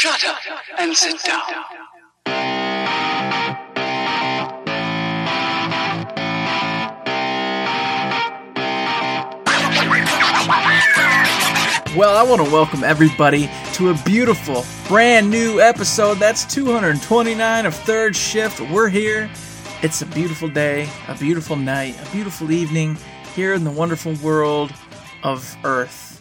Shut up and sit down. Well, I want to welcome everybody to a beautiful, brand new episode. That's 229 of Third Shift. We're here. It's a beautiful day, a beautiful night, a beautiful evening here in the wonderful world of Earth.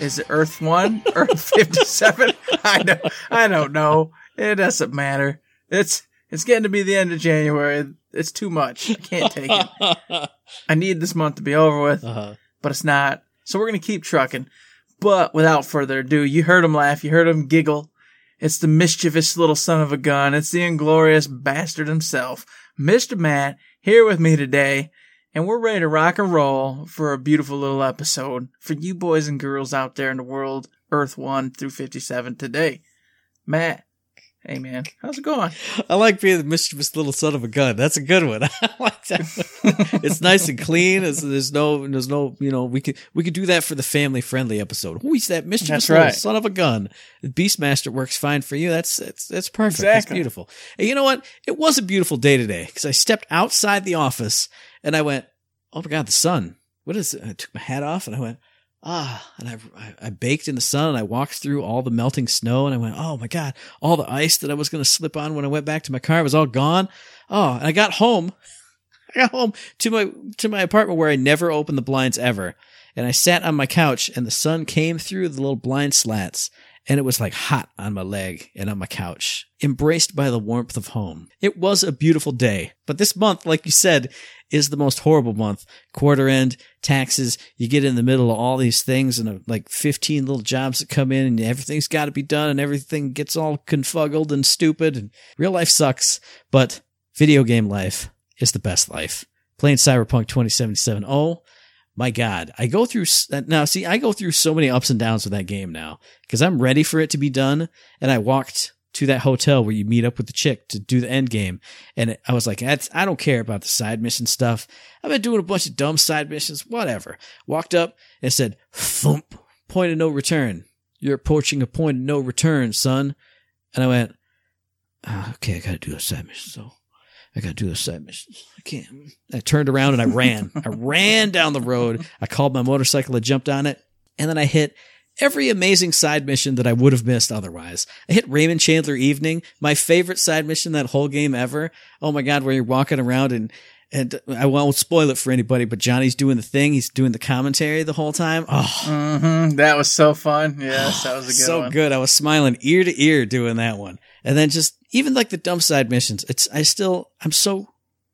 Is it Earth 1? Earth 57? I know. I don't know. It doesn't matter. It's it's getting to be the end of January. It's too much. I can't take it. I need this month to be over with Uh-huh. but it's not. So we're going to keep trucking. But without further ado, you heard him laugh, you heard him giggle. It's the mischievous little son of a gun. It's the inglorious bastard himself, Mr. Matt, here with me today. And we're ready to rock and roll for a beautiful little episode for you boys and girls out there in the world, Earth 1 through 57 today. Matt, hey man, how's it going? I like being the mischievous little son of a gun. That's a good one. I like that. one. it's nice and clean. It's, there's no, there's no, you know, we could we could do that for the family friendly episode. Who's that mischievous little son of a gun? Beastmaster works fine for you. That's that's that's perfect. That's beautiful. And you know what? It was a beautiful day today because I stepped outside the office and I went, oh my god, the sun. What is it? I took my hat off and I went. Ah, and I, I baked in the sun and I walked through all the melting snow and I went, oh my God, all the ice that I was going to slip on when I went back to my car was all gone. Oh, and I got home. I got home to my, to my apartment where I never opened the blinds ever. And I sat on my couch and the sun came through the little blind slats and it was like hot on my leg and on my couch, embraced by the warmth of home. It was a beautiful day, but this month, like you said, is the most horrible month. Quarter end, taxes, you get in the middle of all these things and uh, like 15 little jobs that come in and everything's got to be done and everything gets all confuggled and stupid and real life sucks, but video game life is the best life. Playing Cyberpunk 2077. Oh my God. I go through, uh, now see, I go through so many ups and downs with that game now because I'm ready for it to be done. And I walked to that hotel where you meet up with the chick to do the end game. And I was like, That's, I don't care about the side mission stuff. I've been doing a bunch of dumb side missions, whatever. Walked up and said, thump, point of no return. You're approaching a point of no return, son. And I went, "Ah, okay, I gotta do a side mission, so I gotta do a side mission. I can't. I turned around and I ran. I ran down the road. I called my motorcycle, I jumped on it, and then I hit every amazing side mission that I would have missed otherwise. I hit Raymond Chandler Evening, my favorite side mission that whole game ever. Oh my god, where you're walking around and and I won't spoil it for anybody, but Johnny's doing the thing. He's doing the commentary the whole time. Oh, hmm That was so fun. Yes, that was a good so one. good. I was smiling ear to ear doing that one. And then just even like the dump side missions, it's I still I'm so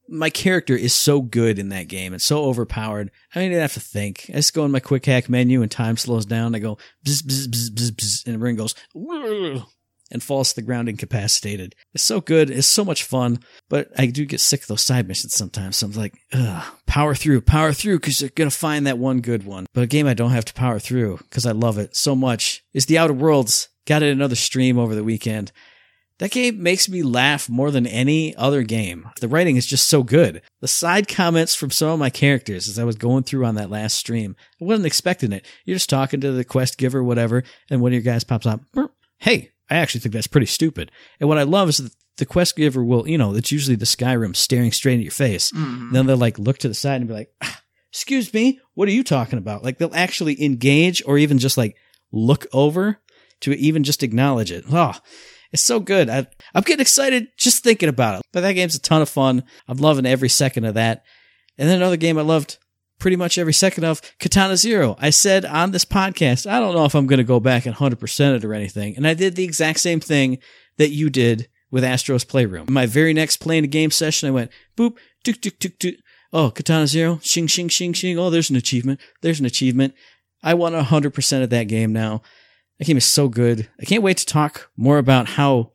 my character is so good in that game and so overpowered. I don't even have to think. I just go in my quick hack menu and time slows down. I go bzz, bzz, bzz, bzz, bzz, and the ring goes and falls to the ground incapacitated. It's so good. It's so much fun. But I do get sick of those side missions sometimes. So I'm like, power through, power through, because you're gonna find that one good one. But a game I don't have to power through because I love it so much is The Outer Worlds. Got it another stream over the weekend. That game makes me laugh more than any other game. The writing is just so good. The side comments from some of my characters as I was going through on that last stream, I wasn't expecting it. You're just talking to the quest giver, whatever, and one of your guys pops up, hey, I actually think that's pretty stupid. And what I love is that the quest giver will, you know, it's usually the Skyrim staring straight at your face. Mhm. Then they'll like look to the side and be like, "Ah, excuse me, what are you talking about? Like they'll actually engage or even just like look over to even just acknowledge it. Oh, it's so good. I, I'm getting excited just thinking about it. But that game's a ton of fun. I'm loving every second of that. And then another game I loved pretty much every second of Katana Zero. I said on this podcast, I don't know if I'm going to go back and 100% it or anything. And I did the exact same thing that you did with Astro's Playroom. My very next playing a game session, I went boop, tuk, tuk, tuk, tuk. Oh, Katana Zero, shing, shing, shing, shing. Oh, there's an achievement. There's an achievement. I want 100% of that game now. That game is so good. I can't wait to talk more about how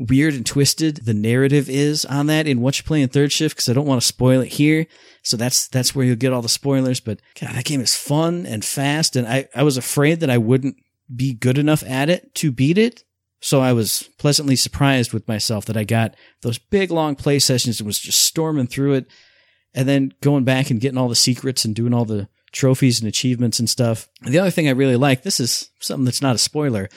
weird and twisted the narrative is on that in what you play in third shift because I don't want to spoil it here. So that's that's where you'll get all the spoilers. But God, that game is fun and fast, and I, I was afraid that I wouldn't be good enough at it to beat it. So I was pleasantly surprised with myself that I got those big long play sessions and was just storming through it and then going back and getting all the secrets and doing all the trophies and achievements and stuff. The other thing I really like, this is something that's not a spoiler,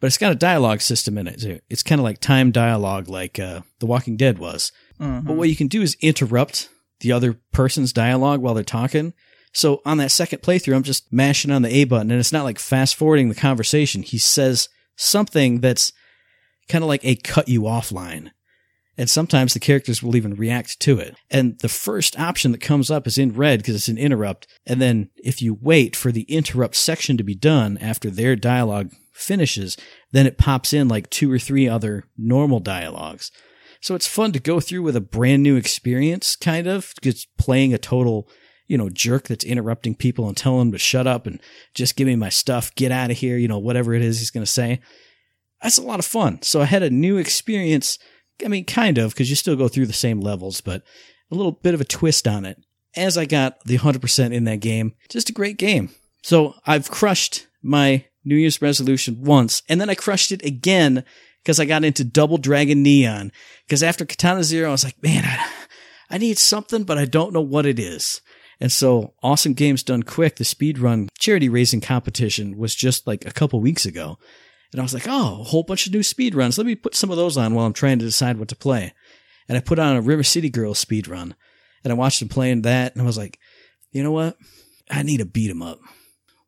but it's got a dialogue system in it. too. It's kind of like time dialogue, like uh, The Walking Dead was. Mhm. But what you can do is interrupt the other person's dialogue while they're talking. So on that second playthrough, I'm just mashing on the A button, and it's not like fast forwarding the conversation. He says something that's kind of like a cut you off line. And sometimes the characters will even react to it. And the first option that comes up is in red because it's an interrupt. And then if you wait for the interrupt section to be done after their dialogue finishes, then it pops in like two or three other normal dialogues. So it's fun to go through with a brand new experience, kind of, just playing a total, you know, jerk that's interrupting people and telling them to shut up and just give me my stuff, get out of here, you know, whatever it is he's going to say. That's a lot of fun. So I had a new experience. I mean, kind of, because you still go through the same levels, but a little bit of a twist on it. As I got the 100% in that game, just a great game. So I've crushed my New Year's resolution once, and then I crushed it again because I got into Double Dragon Neon. Because after Katana Zero, I was like, man, I, I need something, but I don't know what it is. And so Awesome Games Done Quick, the speedrun charity raising competition was just like a couple weeks ago. And I was like, oh, a whole bunch of new speedruns. Let me put some of those on while I'm trying to decide what to play. And I put on a River City Girls speedrun. And I watched them playing that, and I was like, you know what? I need a beat 'em up.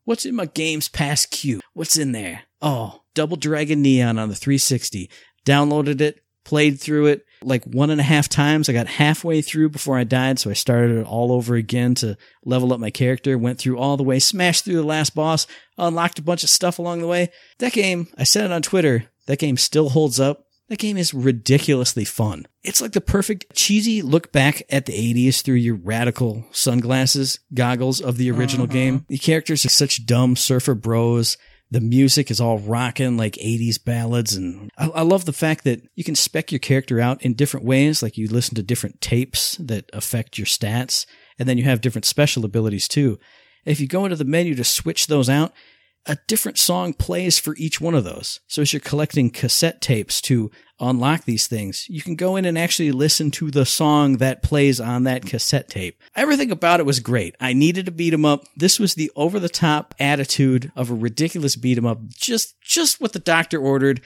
What's in my Game Pass queue? What's in there? Oh, Double Dragon Neon on the 360. Downloaded it, played through it like one and a half times. I got halfway through before I died, so I started it all over again to level up my character. Went through all the way, smashed through the last boss, unlocked a bunch of stuff along the way. That game, I said it on Twitter, that game still holds up. That game is ridiculously fun. It's like the perfect cheesy look back at the 80s through your radical sunglasses, goggles of the original uh-huh. game. The characters are such dumb surfer bros. The music is all rocking like 80s ballads. And I, I love the fact that you can spec your character out in different ways. Like you listen to different tapes that affect your stats. And then you have different special abilities too. If you go into the menu to switch those out, a different song plays for each one of those. So as you're collecting cassette tapes to unlock these things, you can go in and actually listen to the song that plays on that cassette tape. Everything about it was great. I needed to beat 'em up. This was the over the top attitude of a ridiculous beat 'em up. Just, just what the doctor ordered.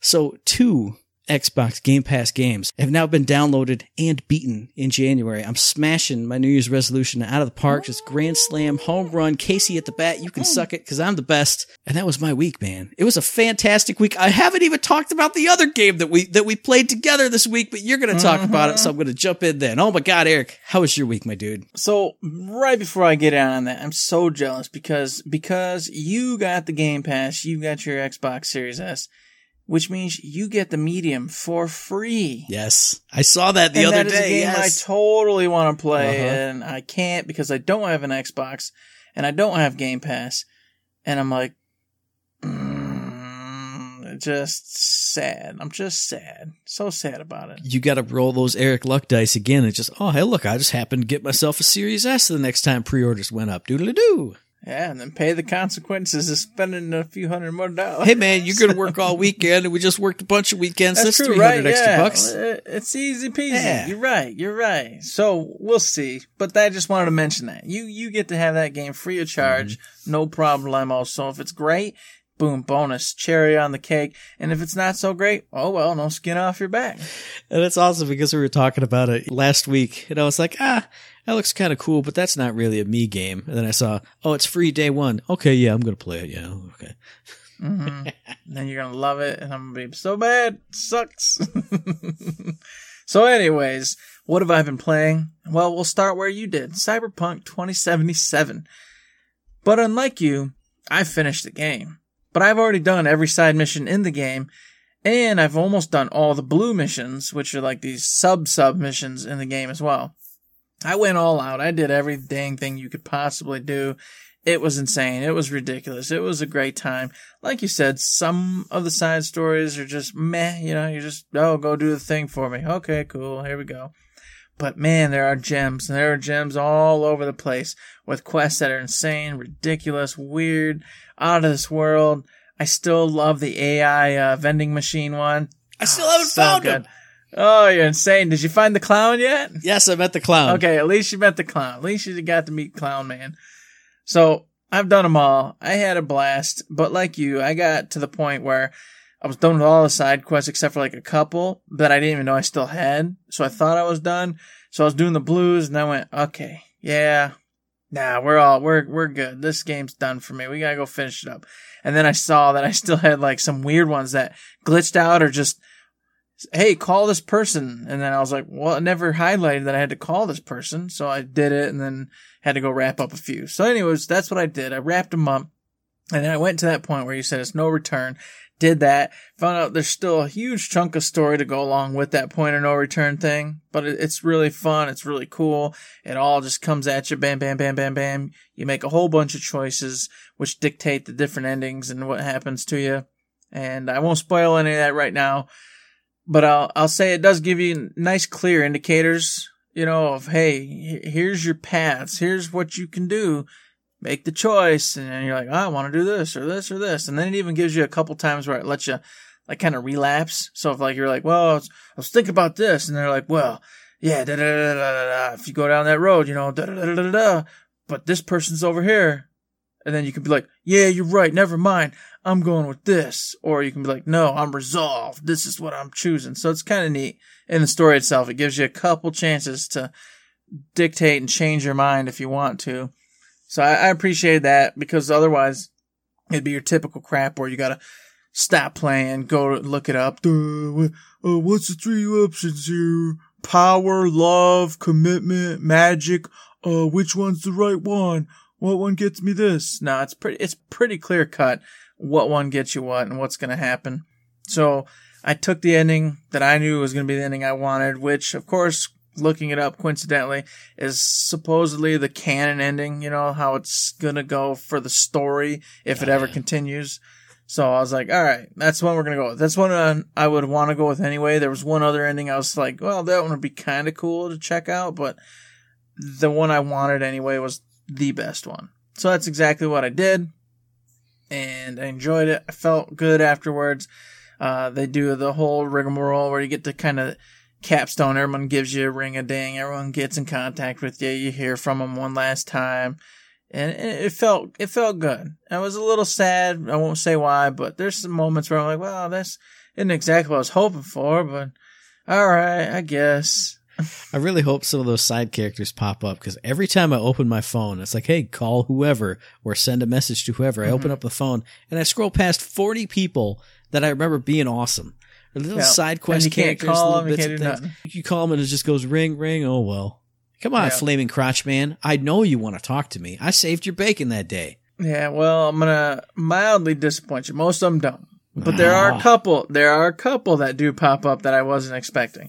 So two Xbox Game Pass games have now been downloaded and beaten in January. I'm smashing my New Year's resolution out of the park. Just grand slam, home run, Casey at the bat. You can oh. suck it because I'm the best. And that was my week, man. It was a fantastic week. I haven't even talked about the other game that we that we played together this week, but you're going to talk about it, so I'm going to jump in then. Oh my God, Eric, how was your week, my dude? So right before I get out on that, I'm so jealous because because you got the Game Pass, you got your Xbox Series S, which means you get the medium for free. Yes, I saw that the and other that is a day. game yes. I totally want to play, Uh-huh. and I can't because I don't have an Xbox and I don't have Game Pass, and I'm like, mm, just sad. I'm just sad, so sad about it. you got to roll those Eric Luck dice again and just, oh, hey, look, I just happened to get myself a Series S the next time pre orders went up. Doodly doo. Yeah, and then pay the consequences of spending a few hundred more dollars. Hey, man, you're going to work all weekend, and we just worked a bunch of weekends. That's That's, true, 300 right? extra yeah. bucks. It's easy peasy. Yeah. You're right. You're right. So we'll see. But I just wanted to mention that you you get to have that game free of charge, Mm-hmm. no problemo. So if it's great, boom, bonus, cherry on the cake. And if it's not so great, oh well, no skin off your back. And it's awesome because we were talking about it last week, and I was like, ah, that looks kind of cool, but that's not really a me game. And then I saw, oh, it's free day one. Okay, yeah, I'm going to play it. Yeah, okay. hmm then you're gonna love it, and I'm gonna be so bad, sucks. so, anyways, what have I been playing? Well, we'll start where you did, Cyberpunk 2077. But unlike you, I finished the game. But I've already done every side mission in the game, and I've almost done all the blue missions, which are like these sub sub missions in the game as well. I went all out. I did every dang thing you could possibly do. It was insane. It was ridiculous. It was a great time. Like you said, some of the side stories are just meh, you know, you just, oh, go do the thing for me. Okay, cool. Here we go. But man, there are gems. There are gems all over the place with quests that are insane, ridiculous, weird, out of this world. I still love the AI uh, vending machine one. I still haven't So found good. him. Oh, you're insane. Did you find the clown yet? Yes, I met the clown. Okay, at least you met the clown. At least you got to meet Clown Man. So I've done them all. I had a blast, but like you, I got to the point where I was done with all the side quests except for like a couple that I didn't even know I still had. So I thought I was done. So I was doing the blues and I went, okay, yeah, nah, we're all, we're, we're good. This game's done for me. We gotta go finish it up. And then I saw that I still had like some weird ones that glitched out or just, hey, call this person. And then I was like, well, it never highlighted that I had to call this person. So I did it and then had to go wrap up a few. So anyways, that's what I did. I wrapped them up. And then I went to that point where you said it's no return. Did that. Found out there's still a huge chunk of story to go along with that point of no return thing. But it's really fun. It's really cool. It all just comes at you. Bam, bam, bam, bam, bam. You make a whole bunch of choices which dictate the different endings and what happens to you. And I won't spoil any of that right now but I'll I'll say it does give you nice clear indicators, you know, of hey, here's your paths, here's what you can do. Make the choice, and you're like, oh, I want to do this or this or this, and then it even gives you a couple times where it lets you like kind of relapse. So if like you're like, well, I was, I was thinking about this, and they're like, well, yeah, da da da da da. If you go down that road, you know, da da da da da. But this person's over here, and then you can be like, yeah, you're right. Never mind. I'm going with this. Or you can be like, no, I'm resolved. This is what I'm choosing. So it's kind of neat in the story itself. It gives you a couple chances to dictate and change your mind if you want to. So I, I appreciate that because otherwise it'd be your typical crap where you gotta stop playing, go look it up. Uh, what's the three options here? Power, love, commitment, magic. Uh, which one's the right one? What one gets me this? No, it's pretty, it's pretty clear cut what one gets you what and what's to happen. So I took the ending that I knew was to be the ending I wanted, which of course, looking it up coincidentally, is supposedly the canon ending, you know, how it's to go for the story if it ever continues. So I was like, all right, that's one we're to go with. That's one uh, I would want to go with anyway. There was one other ending I was like, well, that one would be kind of cool to check out, but the one I wanted anyway was the best one. So that's exactly what I did and I enjoyed it. I felt good afterwards. Uh, they do the whole rigmarole where you get to kind of capstone. Everyone gives you a ring a ding. Everyone gets in contact with you. You hear from them one last time, and it felt it felt good. I was a little sad. I won't say why, but there's some moments where I'm like, "Well, this isn't exactly what I was hoping for," but all right, I guess. I really hope some of those side characters pop up because every time I open my phone, it's like, hey, call whoever or send a message to whoever. I mm-hmm. open up the phone and I scroll past 40 people that I remember being awesome. Little side quest you characters, little them, bits of things. You call them and it just goes ring, ring. Oh, well. Come on, yeah. flaming crotch man. I know you want to talk to me. I saved your bacon that day. Yeah, well, I'm gonna mildly disappoint you. Most of them don't, but there are a couple. There are a couple that do pop up that I wasn't expecting,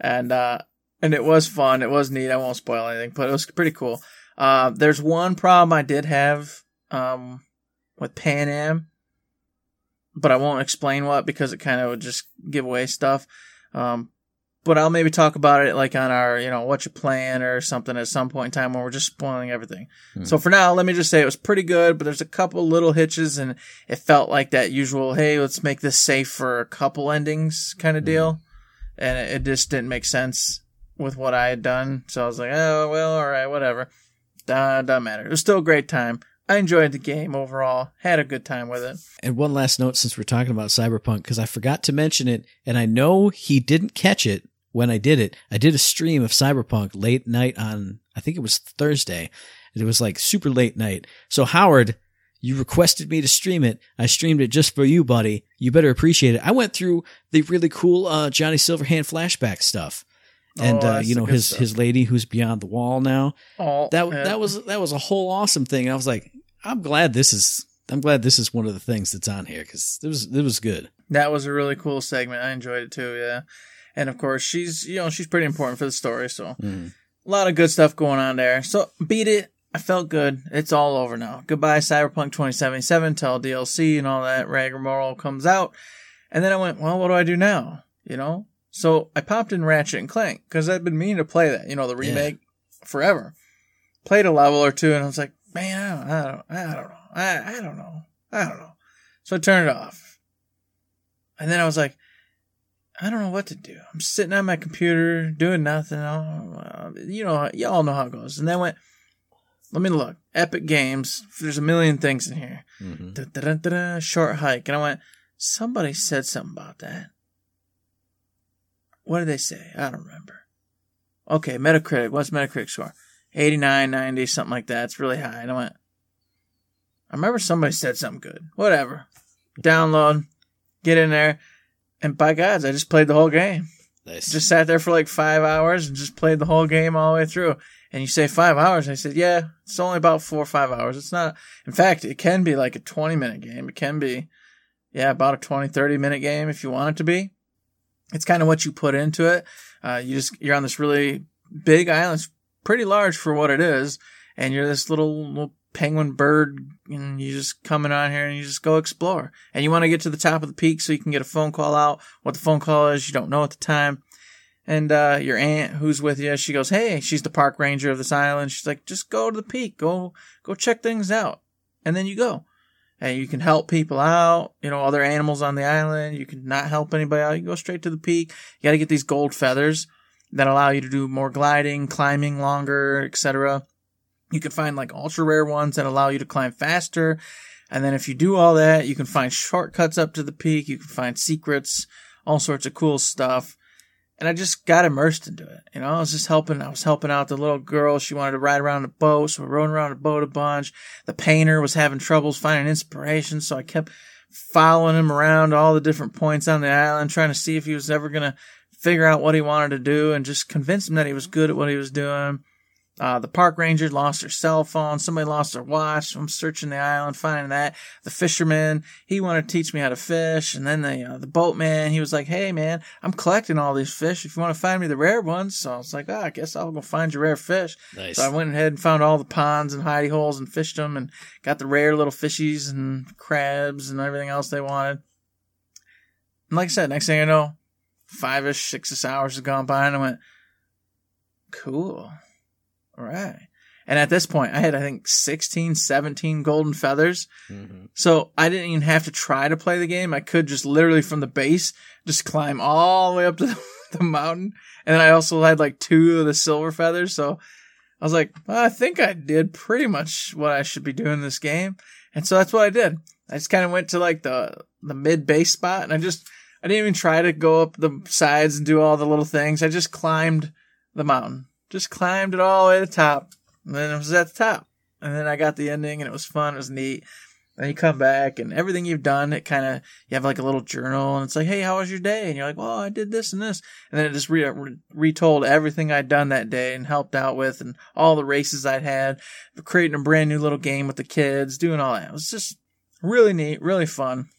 and uh, and it was fun. It was neat. I won't spoil anything, but it was pretty cool. Uh, there's one problem I did have um, with Panam, but I won't explain what because it kind of would just give away stuff. Um, but I'll maybe talk about it like on our, you know, what you plan or something at some point in time when we're just spoiling everything. Mm. So for now, let me just say it was pretty good, but there's a couple little hitches and it felt like that usual, hey, let's make this safe for a couple endings kind of hmm. deal. Mm. And it, it just didn't make sense with what I had done. So I was like, oh, well, all right, whatever. Uh, doesn't matter. It was still a great time. I enjoyed the game overall. Had a good time with it. And one last note since we're talking about Cyberpunk, because I forgot to mention it, and I know he didn't catch it when I did it. I did a stream of Cyberpunk late night on, I think it was Thursday. It was like super late night. So Howard, you requested me to stream it. I streamed it just for you, buddy. You better appreciate it. I went through the really cool uh, Johnny Silverhand flashback stuff and oh, uh, you know his stuff. his lady who's beyond the wall now. Oh, that yeah. that was that was a whole awesome thing. I was like, I'm glad this is I'm glad this is one of the things that's on here because it was it was good. That was a really cool segment. I enjoyed it too. Yeah, and of course she's you know she's pretty important for the story. So mm. a lot of good stuff going on there. So beat it. I felt good. It's all over now. Goodbye, Cyberpunk 2077. Tell DLC and all that rigmarole comes out. And then I went, well, what do I do now? You know, so I popped in Ratchet and Clank because I've been meaning to play that, you know, the remake yeah. forever. Played a level or two and I was like, man, I don't, I don't, I don't know. I, I don't know. I don't know. So I turned it off. And then I was like, I don't know what to do. I'm sitting on my computer doing nothing. You know, y'all know how it goes. And then I went, Let me look. Epic Games. There's a million things in here. Mm-hmm. Short hike. And I went, somebody said something about that. What did they say? I don't remember. Okay, Metacritic. What's Metacritic score? 89, 90, something like that. It's really high. And I went, I remember somebody said something good. Whatever. Download, get in there. And by gods, I just played the whole game. Nice. Just sat there for like five hours and just played the whole game all the way through. And you say five hours. I said, yeah, it's only about four or five hours. It's not, in fact, it can be like a 20 minute game. It can be, yeah, about a 20, 30 minute game if you want it to be. It's kind of what you put into it. Uh, you just, you're on this really big island. It's pretty large for what it is. And you're this little, little penguin bird and you just coming on here and you just go explore. And you want to get to the top of the peak so you can get a phone call out. What the phone call is, you don't know at the time. And uh, your aunt who's with you, she goes, "Hey, she's the park ranger of this island." She's like, "Just go to the peak, go go check things out," and then you go, and you can help people out. You know, other animals on the island. You can not help anybody out. You go straight to the peak. You got to get these gold feathers that allow you to do more gliding, climbing longer, etc. You can find like ultra rare ones that allow you to climb faster. And then if you do all that, you can find shortcuts up to the peak. You can find secrets, all sorts of cool stuff. And I just got immersed into it. You know, I was just helping, I was helping out the little girl. She wanted to ride around a boat. So we're rowing around a boat a bunch. The painter was having troubles finding inspiration. So I kept following him around all the different points on the island, trying to see if he was ever to figure out what he wanted to do and just convince him that he was good at what he was doing. Uh, the park ranger lost her cell phone. Somebody lost their watch. I'm searching the island, finding that. The fisherman, he wanted to teach me how to fish. And then the, uh, the boatman, he was like, Hey man, I'm collecting all these fish. If you want to find me the rare ones. So I was like, oh, I guess I'll go find your rare fish. Nice. So I went ahead and found all the ponds and hidey holes and fished them and got the rare little fishies and crabs and everything else they wanted. And like I said, next thing I know, five ish, six ish hours have gone by and I went, cool. All right. And at this point, I had, I think, 16, 17 golden feathers. Mhm. So I didn't even have to try to play the game. I could just literally from the base, just climb all the way up to the, the mountain. And then I also had like two of the silver feathers. So I was like, well, I think I did pretty much what I should be doing this game. And so that's what I did. I just kind of went to like the, the mid base spot and I just, I didn't even try to go up the sides and do all the little things. I just climbed the mountain. Just climbed it all the way to the top. And then it was at the top. And then I got the ending and it was fun. It was neat. Then you come back and everything you've done, it kind of, you have like a little journal and it's like, hey, how was your day? And you're like, well, I did this and this. And then it just re- re- retold everything I'd done that day and helped out with and all the races I'd had, creating a brand new little game with the kids, doing all that. It was just really neat, really fun.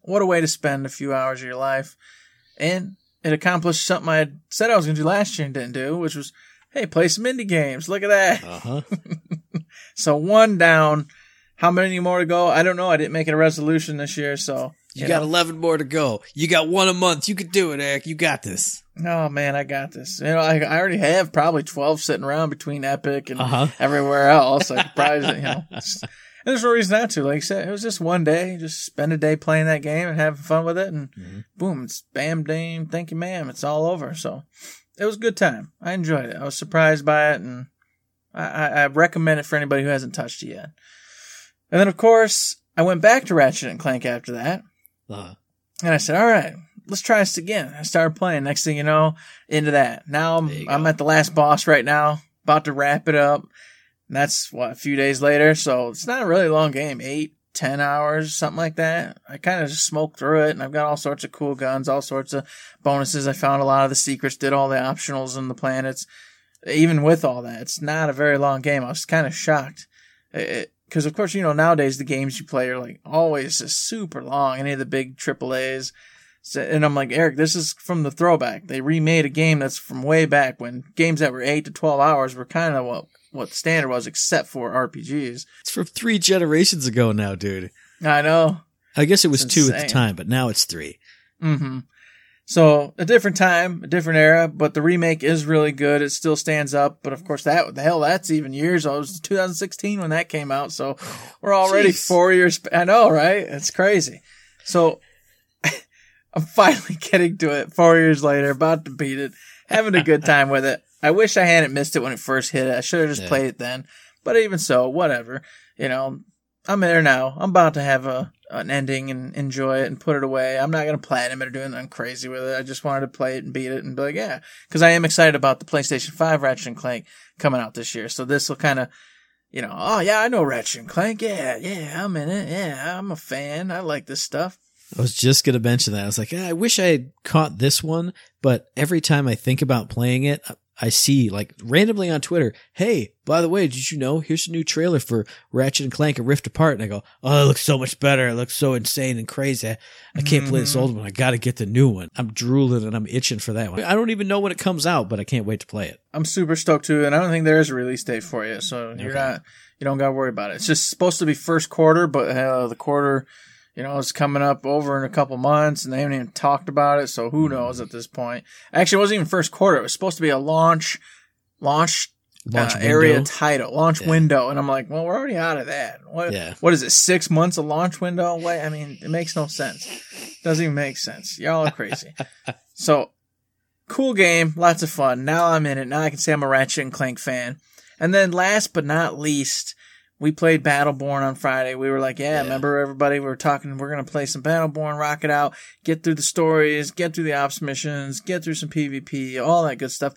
What a way to spend a few hours of your life. And it accomplished something I had said I was going to do last year and didn't do, which was, hey, play some indie games. Look at that. Uh-huh. So one down. How many more to go? I don't know. I didn't make it a resolution this year, so You got know. 11 more to go. You got one a month. You could do it, Eric. You got this. Oh man, I got this. You know, I, I already have probably twelve sitting around between Epic and Uh-huh. everywhere else. I probably, you know, there's no reason not to. Like I said, it was just one day. Just spend a day playing that game and having fun with it, and boom, it's bam, dame, thank you, ma'am. It's all over. So it was a good time. I enjoyed it. I was surprised by it, and I, I, I recommend it for anybody who hasn't touched it yet. And then, of course, I went back to Ratchet and Clank after that. Uh-huh. And I said, all right, let's try this again. I started playing. Next thing you know, into that. Now I'm, I'm at the last boss right now, about to wrap it up. And that's what, a few days later. So it's not a really long game. Eight, ten hours, something like that. I kind of just smoked through it and I've got all sorts of cool guns, all sorts of bonuses. I found a lot of the secrets, did all the optionals and the planets. Even with all that, it's not a very long game. I was kind of shocked. Because, of course, you know, nowadays the games you play are like always just super long. Any of the big AAAs. So, and I'm like, Eric, this is from the throwback. They remade a game that's from way back when games that were 8 to 12 hours were kind of what, what the standard was, except for RPGs. It's from three generations ago now, dude. I know. I guess it was It's two at the time, but now it's three. mm-hmm. So a different time, a different era, but the remake is really good. It still stands up. But of course, that the hell, that's even years old. It was 2016 when that came out. So we're already Jeez. four years. I know, right? It's crazy. So I'm finally getting to it four years later, about to beat it, having a good time with it. I wish I hadn't missed it when it first hit. I should have just Yeah. played it then. But even so, whatever. You know, I'm there now. I'm about to have a an ending and enjoy it and put it away. I'm not gonna platinum it or do anything crazy with it. I just wanted to play it and beat it and be like, yeah, because I am excited about the PlayStation Five Ratchet and Clank coming out this year. So this will kind of, you know, oh yeah, I know Ratchet and Clank. Yeah, yeah, I'm in it. Yeah, I'm a fan. I like this stuff. I was just going to mention that. I was like, "Ah, I wish I had caught this one, but every time I think about playing it, I see like randomly on Twitter, hey, by the way, did you know here's a new trailer for Ratchet and Clank and Rift Apart? And I go, oh, it looks so much better. It looks so insane and crazy. I, can't play this old one. I got to get the new one. I'm drooling and I'm itching for that one. I don't even know when it comes out, but I can't wait to play it. I'm super stoked too, and I don't think there is a release date for it, so you're not, you don't got to worry about it. It's just supposed to be first quarter, but uh, the quarter, you know, it's coming up over in a couple months, and they haven't even talked about it, so who knows at this point? Actually, it wasn't even first quarter. It was supposed to be a launch, launch. Launch uh, area title, launch Yeah. window, and I'm like, well, we're already out of that. What? Yeah. What is it? Six months of launch window? Wait, I mean, it makes no sense. Doesn't even make sense. Y'all are crazy. so cool game, lots of fun. Now I'm in it. Now I can say I'm a Ratchet and Clank fan. And then last but not least, we played Battleborn on Friday. We were like, yeah, Yeah. remember everybody? We were talking, we're going to play some Battleborn, rock it out, get through the stories, get through the ops missions, get through some PvP, all that good stuff.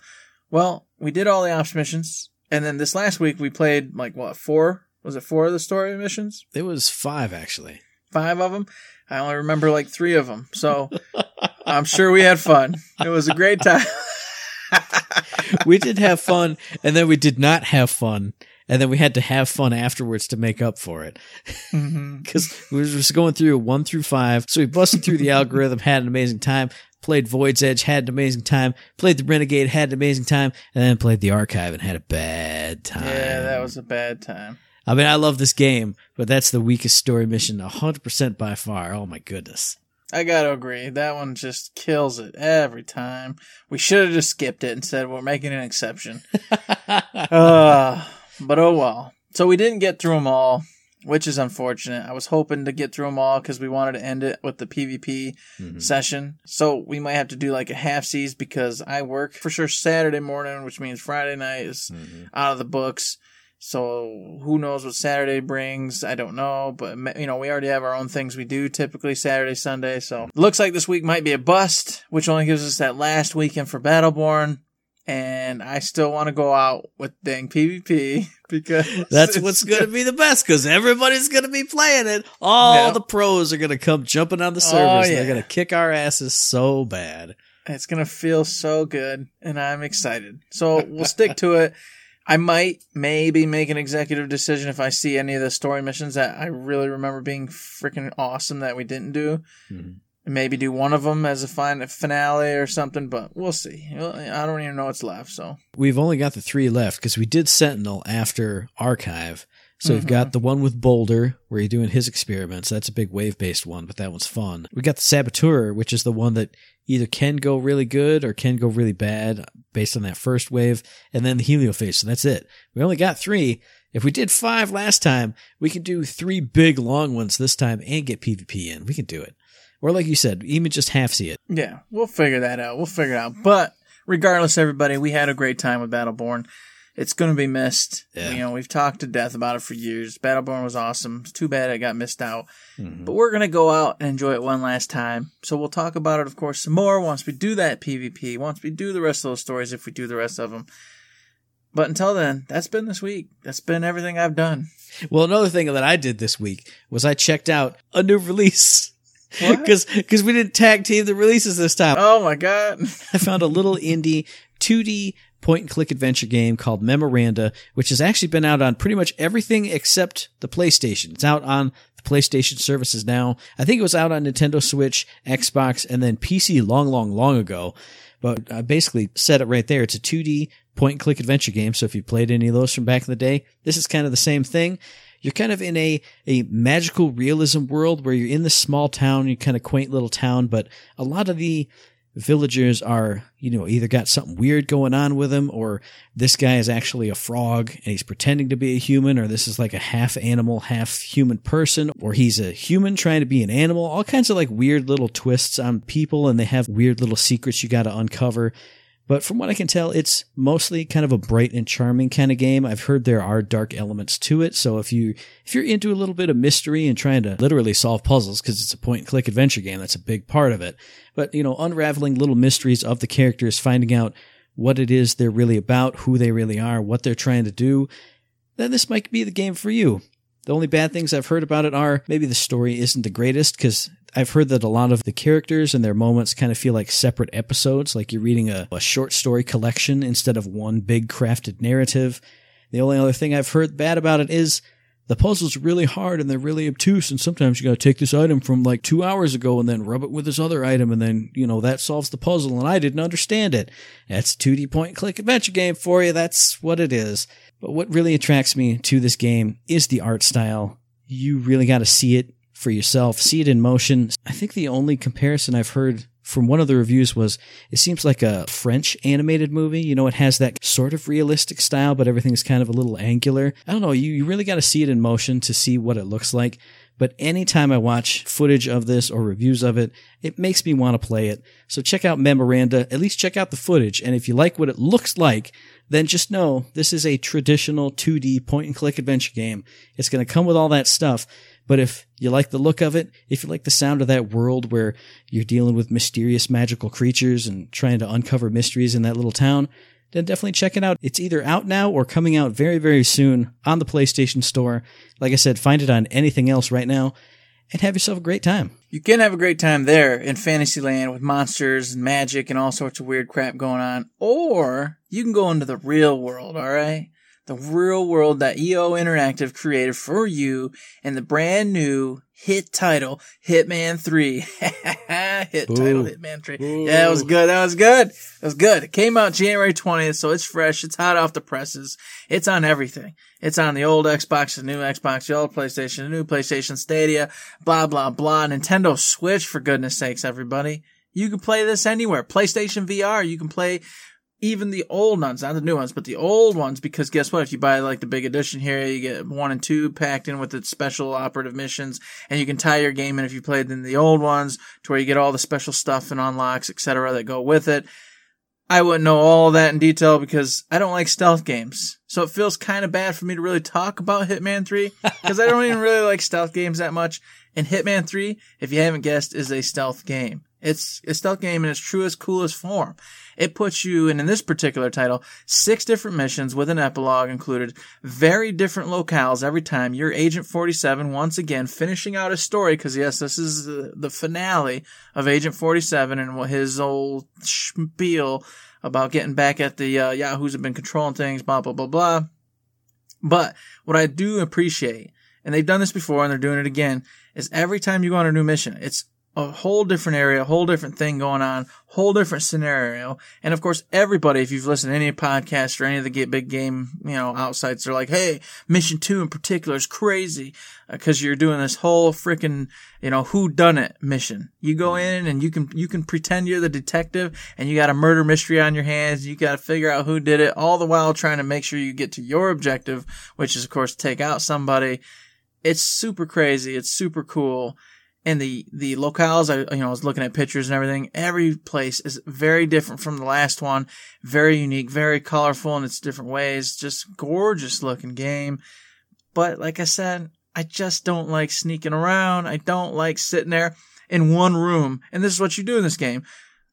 Well, we did all the ops missions. And then this last week we played like what, four? Was it four of the story missions? It was five actually. Five of them? I only remember like three of them. So I'm sure we had fun. It was a great time. we did have fun and then we did not have fun. And then we had to have fun afterwards to make up for it. Because we were just going through one through five. So we busted through the algorithm, had an amazing time. Played Void's Edge, had an amazing time. Played the Renegade, had an amazing time, and then played the Archive and had a bad time. Yeah, that was a bad time. I mean, I love this game, but that's the weakest story mission, hundred percent by far. Oh my goodness. I gotta agree. That one just kills it every time. We should have just skipped it instead. We're making an exception. uh, but oh well. So we didn't get through them all, which is unfortunate. I was hoping to get through them all because we wanted to end it with the PvP Mhm. session. So we might have to do like a half seas because I work for sure Saturday morning, which means Friday night is Mhm. out of the books. So who knows what Saturday brings? I don't know, but you know we already have our own things we do typically Saturday, Sunday. So looks like this week might be a bust, which only gives us that last weekend for Battleborn. And I still want to go out with dang PvP because That's what's going to be the best because everybody's going to be playing it. All the pros are going to come jumping on the Oh, servers. and yeah. They're going to kick our asses so bad. It's gonna feel so good, and I'm excited. So we'll stick to it. I might maybe make an executive decision if I see any of the story missions that I really remember being freaking awesome that we didn't do. Mhm. And Maybe do one of them as a fin- finale or something, but we'll see. I don't even know what's left. So We've only got the three left because we did Sentinel after Archive. So we've got mm-hmm. the one with Boulder where you're doing his experiments. That's a big wave based one, but that one's fun. We got the Saboteur, which is the one that either can go really good or can go really bad based on that first wave, and then the Heliophage. So that's it. We only got three. If we did five last time, we can do three big long ones this time and get PvP in. We can do it. Or like you said, even just half see it. yeah, we'll figure that out. We'll figure it out. But regardless, everybody, we had a great time with Battleborn. It's going to be missed. Yeah. You know, we've talked to death about it for years. Battleborn was awesome. It's too bad it got missed out. Mhm. But we're going to go out and enjoy it one last time. So we'll talk about it, of course, some more once we do that PvP, once we do the rest of those stories, if we do the rest of them. But until then, that's been this week. That's been everything I've done. Well, another thing that I did this week was I checked out a new release. Because because we didn't tag team the releases this time. Oh my god. I found a little indie 2D point and click adventure game called Memoranda, which has actually been out on pretty much everything except the PlayStation. It's out on the PlayStation services now. I think it was out on Nintendo Switch, Xbox, and then PC long, long, long ago. But I basically said it right there. It's a 2D point and click adventure game. So if you played any of those from back in the day, this is kind of the same thing. You're kind of in a, a magical realism world where you're in this small town, you kind of quaint little town, but a lot of the villagers are, you know, either got something weird going on with them or this guy is actually a frog and he's pretending to be a human or this is like a half animal, half human person or he's a human trying to be an animal. All kinds of like weird little twists on people and they have weird little secrets you got to uncover. But from what I can tell, it's mostly kind of a bright and charming kind of game. I've heard there are dark elements to it. So if you, if you're into a little bit of mystery and trying to literally solve puzzles, because it's a point and click adventure game, that's a big part of it. But, you know, unraveling little mysteries of the characters, finding out what it is they're really about, who they really are, what they're trying to do, then this might be the game for you. The only bad things I've heard about it are maybe the story isn't the greatest because I've heard that a lot of the characters and their moments kind of feel like separate episodes, like you're reading a, a short story collection instead of one big crafted narrative. The only other thing I've heard bad about it is the puzzle's are really hard and they're really obtuse and sometimes you gotta take this item from like two hours ago and then rub it with this other item and then, you know, that solves the puzzle and I didn't understand it. That's a 2D point point click adventure game for you. That's what it is. But what really attracts me to this game is the art style. You really got to see it for yourself, see it in motion. I think the only comparison I've heard from one of the reviews was it seems like a French animated movie. You know, it has that sort of realistic style, but everything's kind of a little angular. I don't know. You, you really got to see it in motion to see what it looks like. But anytime I watch footage of this or reviews of it, it makes me want to play it. So check out Memoranda, at least check out the footage. And if you like what it looks like, then just know this is a traditional 2D point and click adventure game. It's going to come with all that stuff. But if you like the look of it, if you like the sound of that world where you're dealing with mysterious magical creatures and trying to uncover mysteries in that little town, then definitely check it out. It's either out now or coming out very, very soon on the PlayStation Store. Like I said, find it on anything else right now and have yourself a great time. You can have a great time there in Fantasyland with monsters and magic and all sorts of weird crap going on. Or you can go into the real world, alright? The real world that IO Interactive created for you and the brand new hit title, Hitman 3. hit Ooh. title, Hitman 3. Ooh. Yeah, that was good. That was good. That was good. It came out January 20th, so it's fresh. It's hot off the presses. It's on everything. It's on the old Xbox, the new Xbox, the old PlayStation, the new PlayStation Stadia, blah, blah, blah. Nintendo Switch, for goodness sakes, everybody. You can play this anywhere. PlayStation VR, you can play even the old ones, not the new ones, but the old ones, because guess what? If you buy like the big edition here, you get one and two packed in with the special operative missions, and you can tie your game in if you played in the old ones to where you get all the special stuff and unlocks, etc., that go with it. I wouldn't know all of that in detail because I don't like stealth games. So it feels kind of bad for me to really talk about Hitman 3 because I don't even really like stealth games that much. And Hitman 3, if you haven't guessed, is a stealth game. It's a stealth game in its truest, coolest form. It puts you in, in this particular title, six different missions with an epilogue included, very different locales every time. You're Agent 47 once again finishing out his story because yes, this is the, the finale of Agent 47 and his old spiel about getting back at the uh, Yahoos have been controlling things, blah, blah, blah, blah. But what I do appreciate, and they've done this before and they're doing it again, is every time you go on a new mission, it's a whole different area, a whole different thing going on, whole different scenario. And of course, everybody, if you've listened to any podcast or any of the get big game, you know, outsides, they're like, Hey, mission two in particular is crazy because uh, you're doing this whole freaking, you know, who done it mission. You go in and you can, you can pretend you're the detective and you got a murder mystery on your hands. You got to figure out who did it all the while trying to make sure you get to your objective, which is of course take out somebody. It's super crazy. It's super cool and the the locales I you know I was looking at pictures and everything. Every place is very different from the last one, very unique, very colorful in its different ways. Just gorgeous looking game. But like I said, I just don't like sneaking around. I don't like sitting there in one room. And this is what you do in this game.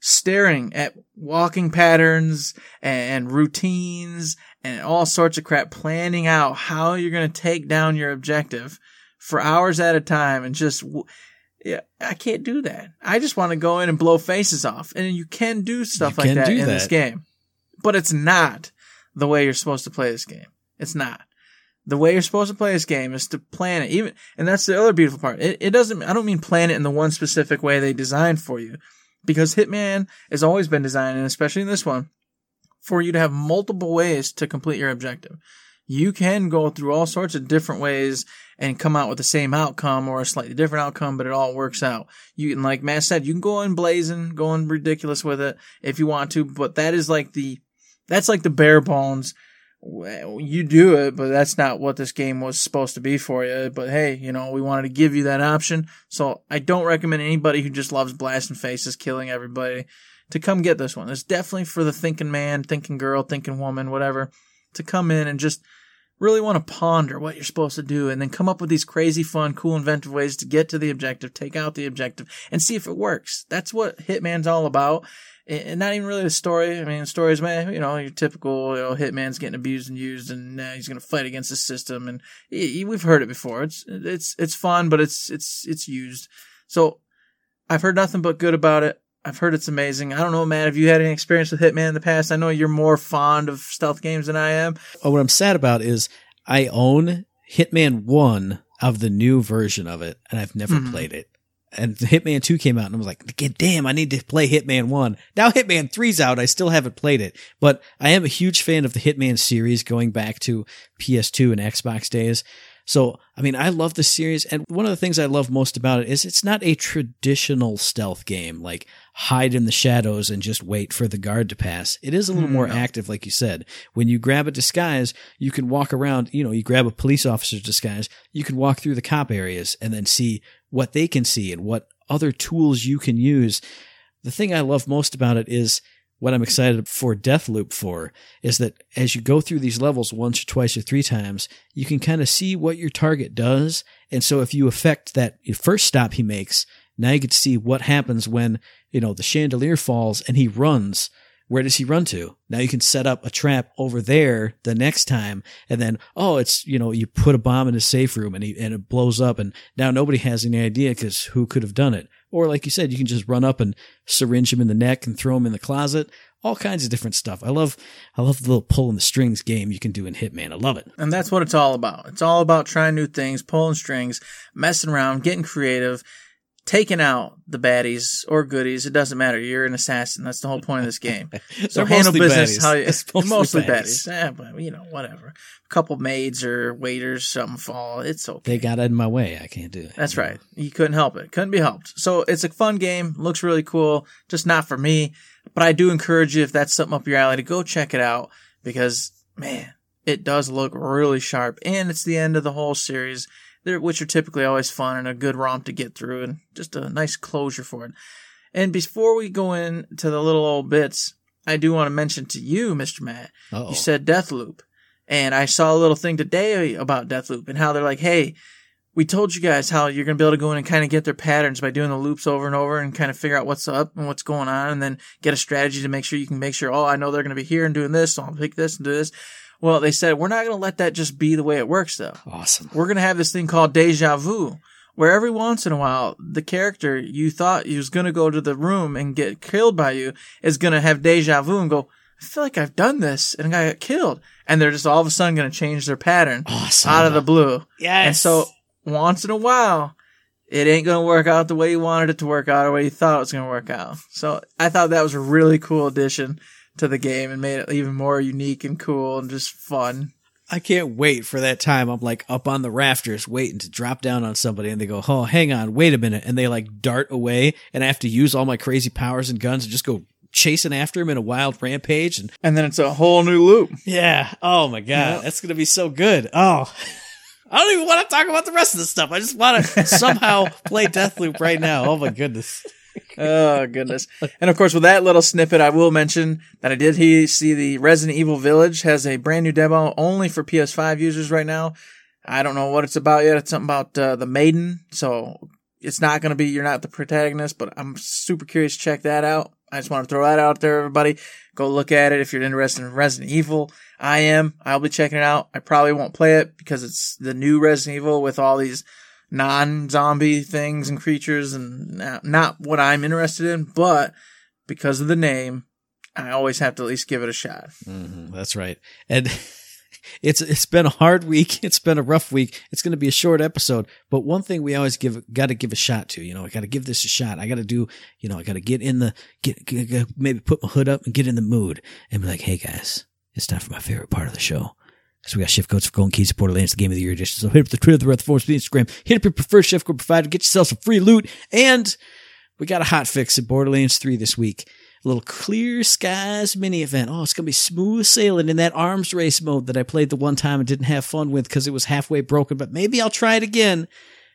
Staring at walking patterns and routines and all sorts of crap, planning out how you're going to take down your objective for hours at a time and just yeah, I can't do that. I just want to go in and blow faces off. And you can do stuff You like that in that. this game. But it's not the way you're supposed to play this game. It's not. The way you're supposed to play this game is to plan it. Even, and that's the other beautiful part. It, it doesn't, I don't mean plan it in the one specific way they designed for you. Because Hitman has always been designed, and especially in this one, for you to have multiple ways to complete your objective. You can go through all sorts of different ways and come out with the same outcome or a slightly different outcome, but it all works out. You can, like Matt said, you can go in blazing, going ridiculous with it if you want to, but that is like the, that's like the bare bones. You do it, but that's not what this game was supposed to be for you. But hey, you know, we wanted to give you that option. So I don't recommend anybody who just loves blasting faces, killing everybody, to come get this one. It's definitely for the thinking man, thinking girl, thinking woman, whatever, to come in and just really want to ponder what you're supposed to do and then come up with these crazy fun, cool, inventive ways to get to the objective, take out the objective and see if it works. That's what Hitman's all about. And not even really the story. I mean, the story is, man, you know, your typical, you know, Hitman's getting abused and used and uh, he's going to fight against the system. And he, he, we've heard it before. It's, it's, it's fun, but it's, it's, it's used. So I've heard nothing but good about it. I've heard it's amazing. I don't know, Matt. Have you had any experience with Hitman in the past? I know you're more fond of stealth games than I am. Oh, what I'm sad about is I own Hitman 1 of the new version of it, and I've never Mhm. played it. And Hitman 2 came out, and I was like, "God damn, I need to play Hitman 1. Now Hitman 3's out. I still haven't played it. But I am a huge fan of the Hitman series going back to PS2 and Xbox days. So, I mean, I love the series. And one of the things I love most about it is it's not a traditional stealth game, like hide in the shadows and just wait for the guard to pass. It is a little Hmm, more no. active, like you said. When you grab a disguise, you can walk around, you know, you grab a police officer's disguise, you can walk through the cop areas and then see what they can see and what other tools you can use. The thing I love most about it is what I'm excited for Deathloop for is that as you go through these levels once or twice or three times, you can kind of see what your target does. And so if you affect that first stop he makes, now you get to see what happens when, you know, the chandelier falls and he runs. Where does he run to? Now you can set up a trap over there the next time. And then, oh, it's, you know, you put a bomb in his safe room and he, and it blows up. And now nobody has any idea because who could have done it? Or like you said, you can just run up and syringe him in the neck and throw him in the closet. All kinds of different stuff. I love, I love the little pull pulling the strings game you can do in Hitman. I love it. And that's what it's all about. It's all about trying new things, pulling strings, messing around, getting creative, taking out the baddies or goodies. It doesn't matter. You're an assassin. That's the whole point of this game. So handle mostly business baddies. how you, It's mostly, mostly baddies. baddies. Eh, but you know, whatever. A couple maids or waiters, something fall. It's okay. They got in my way. I can't do it. That's right. You couldn't help it. Couldn't be helped. So it's a fun game. Looks really cool. Just not for me. But I do encourage you, if that's something up your alley, to go check it out because, man, it does look really sharp. And it's the end of the whole series, which are typically always fun and a good romp to get through and just a nice closure for it. And before we go into the little old bits, I do want to mention to you, Mr. Matt, Uh-oh. you said Deathloop. And I saw a little thing today about Deathloop and how they're like, hey, we told you guys how you're going to be able to go in and kind of get their patterns by doing the loops over and over and kind of figure out what's up and what's going on and then get a strategy to make sure you can make sure, oh, I know they're going to be here and doing this, so I'll pick this and do this. Well, they said, we're not going to let that just be the way it works though. awesome. We're going to have this thing called deja vu, where every once in a while, the character you thought he was going to go to the room and get killed by you is going to have deja vu and go, I feel like I've done this and I got killed. And they're just all of a sudden going to change their pattern Awesome. out of the blue. yes. And so once in a while, it ain't going to work out the way you wanted it to work out or the way you thought it was going to work out. So I thought that was a really cool addition to the game and made it even more unique and cool and just fun. I can't wait for that time. I'm like up on the rafters waiting to drop down on somebody and they go, Oh, hang on, wait a minute. And they like dart away and I have to use all my crazy powers and guns and just go chasing after him in a wild rampage. And And then it's a whole new loop. yeah. Oh my God. Yeah. That's going to be so good. Oh, I don't even want to talk about the rest of this stuff. I just want to somehow play Deathloop right now. Oh my goodness. Oh goodness! And of course, with that little snippet, I will mention that I did see the Resident Evil Village has a brand new demo only for PS5 users right now. I don't know what it's about yet. It's something about uh, the maiden, so it's not going to be you're not the protagonist. But I'm super curious to check that out. I just want to throw that out there, everybody. Go look at it if you're interested in Resident Evil. I am. I'll be checking it out. I probably won't play it because it's the new Resident Evil with all these non-zombie things and creatures and not, what I'm interested in, but because of the name, I always have to at least give it a shot. hmm that's right. And it's it's been a hard week. It's been a rough week. It's going to be a short episode. But one thing we always give got to give a shot to. You know, I got to give this a shot. I got to do. You know, I got to get in the get, get, get- maybe put my hood up and get in the mood and be like, hey guys, it's time for my favorite part of the show. So we got shift codes for Golden Keys, Borderlands, the Game of the Year edition. So hit up the Twitter, the Red Force, the Instagram, hit up your preferred shift code provider, get yourself some free loot, and we got a hot fix at Borderlands 3 this week. A little clear skies mini event. Oh, it's going to be smooth sailing in that arms race mode that I played the one time and didn't have fun with because it was halfway broken, but maybe I'll try it again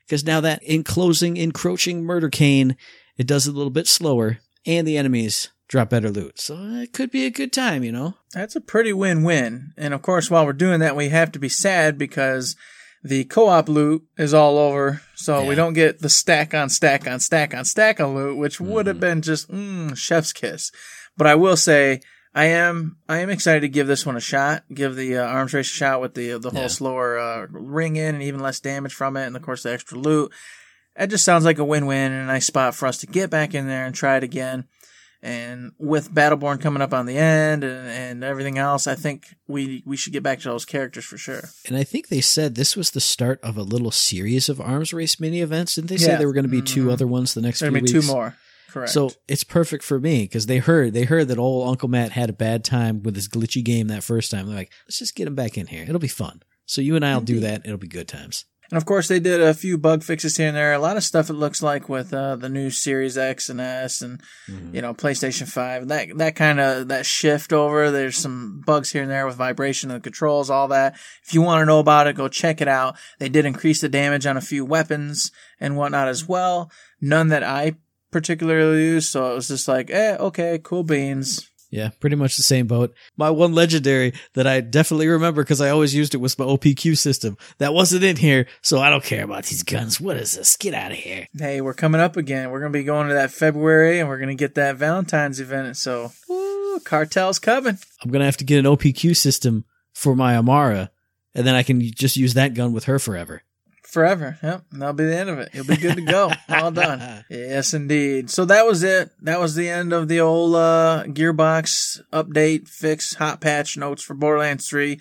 because now that enclosing, encroaching murder cane, it does it a little bit slower and the enemies drop better loot. So it could be a good time, you know? That's a pretty win-win. And of course, while we're doing that, we have to be sad because the co-op loot is all over. So we don't get the stack on stack on stack on stack on loot, which would have been just mm, chef's kiss. But I will say, I am I am excited to give this one a shot. Give the uh, arms race a shot with the the whole Yeah. slower uh, ring in and even less damage from it, and of course the extra loot. It just sounds like a win-win and a nice spot for us to get back in there and try it again. And with Battleborn coming up on the end and, and everything else, I think we we should get back to those characters for sure. And I think they said this was the start of a little series of arms race mini events. Didn't they say there were going to be 2 Mhm. other ones the next There'll few be weeks? two more. Correct. So it's perfect for me because they heard they heard that old Uncle Matt had a bad time with his glitchy game that first time. They're like, let's just get him back in here. It'll be fun. So you and I'll do that. It'll be good times. And of course, they did a few bug fixes here and there. A lot of stuff it looks like with uh, the new Series X and S, and you know PlayStation Five. That that kind of that shift over. There's some bugs here and there with vibration of the controls, all that. If you want to know about it, go check it out. They did increase the damage on a few weapons and whatnot as well. None that I particularly use, so it was just like, eh, okay, cool beans. Yeah, pretty much the same boat. My one legendary that I definitely remember because I always used it was my OPQ system. That wasn't in here, so I don't care about these guns. What is this? Get out of here. Hey, we're coming up again. We're gonna be going to that February, and we're gonna get that Valentine's event. So, woo, cartel's coming. I'm gonna have to get an OPQ system for my Amara, and then I can just use that gun with her forever. Forever. Yep. That'll be the end of it. You'll be good to go. All done. Yes, indeed. So that was it. That was the end of the old uh, Gearbox update, fix, hot patch notes for Borderlands 3.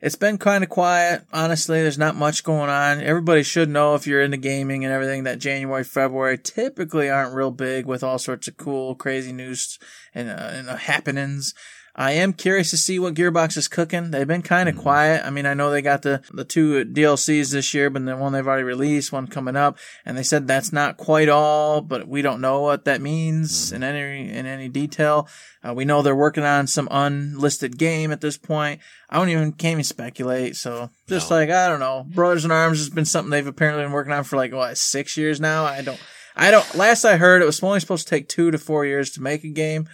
It's been kind of quiet. Honestly, there's not much going on. Everybody should know if you're into gaming and everything that January, February typically aren't real big with all sorts of cool, crazy news and, uh, and uh, happenings. I am curious to see what Gearbox is cooking. They've been kind of quiet. I mean, I know they got the, the two DLCs this year, but the one they've already released, one coming up, and they said that's not quite all, but we don't know what that means in any, in any detail. Uh, we know they're working on some unlisted game at this point. I don't even, can't even speculate. So just like, I don't know. Brothers in Arms has been something they've apparently been working on for like, what, six years now? I don't, I don't, last I heard it was only supposed to take two to four years to make a game.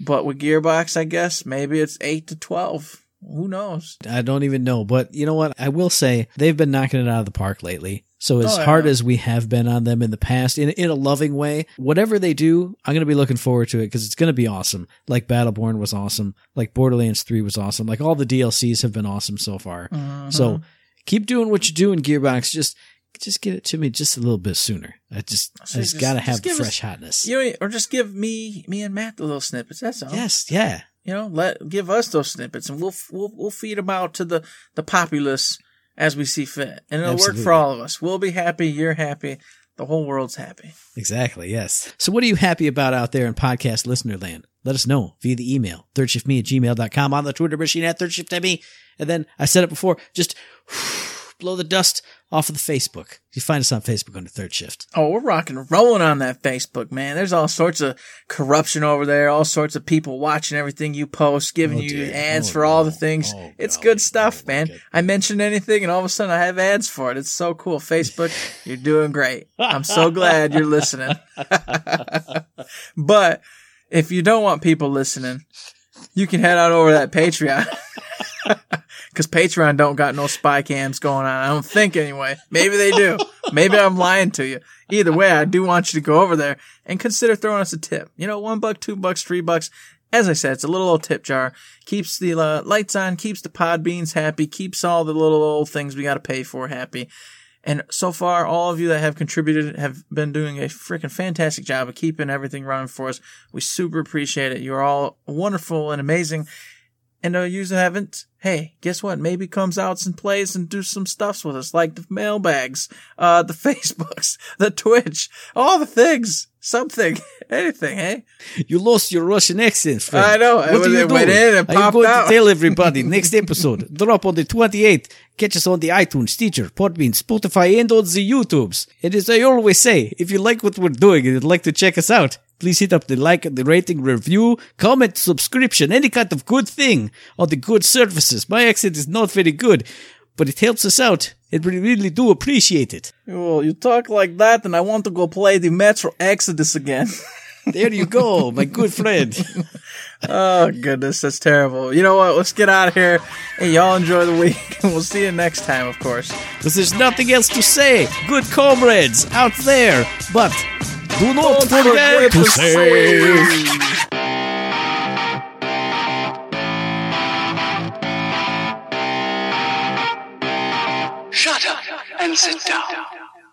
But with Gearbox, I guess maybe it's eight to twelve. Who knows? I don't even know, but you know what? I will say they've been knocking it out of the park lately. So as Oh, hard as we have been on them in the past, in in a loving way, whatever they do, I'm going to be looking forward to it because it's going to be awesome. Like Battleborn was awesome, like Borderlands 3 was awesome, like all the DLCs have been awesome so far. Mm-hmm. So keep doing what you do in Gearbox. Just just get it to me just a little bit sooner. I just I just, just- got to just have the give us- fresh hotness. You know, or just give me, me and Matt the little snippets. That's all. Yes, yeah. You know, let give us those snippets, and we'll we'll we'll feed them out to the the populace as we see fit, and it'll work for all of us. We'll be happy. You're happy. The whole world's happy. Exactly, yes. So what are you happy about out there in podcast listener land? Let us know via the email, thirdshiftme at gmail.com, on the Twitter machine at thirdshiftme. And then I said it before, just blow the dust off of the Facebook. You find us on Facebook under Third Shift. Oh, we're rocking and rolling on that Facebook, man. There's all sorts of corruption over there, all sorts of people watching everything you post, giving Oh, you ads Oh, for all the things. Oh, it's good stuff, man. I mentioned anything and all of a sudden I have ads for it. It's so cool. Facebook, you're doing great. I'm so glad you're listening. but if you don't want people listening, you can head on over to that Patreon. Cause Patreon don't got no spy cams going on. I don't think anyway. Maybe they do. Maybe I'm lying to you. Either way, I do want you to go over there and consider throwing us a tip. You know, one buck, two bucks, three bucks. As I said, it's a little old tip jar. Keeps the uh, lights on, keeps the pod beans happy, keeps all the little old things we got to pay for happy. And so far, all of you that have contributed have been doing a freaking fantastic job of keeping everything running for us. We super appreciate it. You're all wonderful and amazing. And uh, you haven't, hey, guess what? Maybe comes out and plays and do some stuffs with us, like the mailbags, uh, the Facebooks, the Twitch, all the things, something, anything, hey? You lost your Russian accent, friend. I know. What are you doing? in and Are you popped going out. to tell everybody next episode? Drop on the 28th. Catch us on the iTunes, Stitcher, Podbean, Spotify, and on the YouTubes. And as I always say, if you like what we're doing and you'd like to check us out, Please hit up the like, the rating, review, comment, subscription, any kind of good thing on the good services. My accent is not very good, but it helps us out. It really do appreciate it. Well, you talk like that, and I want to go play the Metro Exodus again. there you go, my good friend. oh goodness, that's terrible. You know what? Let's get out of here. Hey, y'all enjoy the week, and we'll see you next time, of course. Because there's nothing else to say. Good comrades out there, but do not forget to save. Shut up and sit down.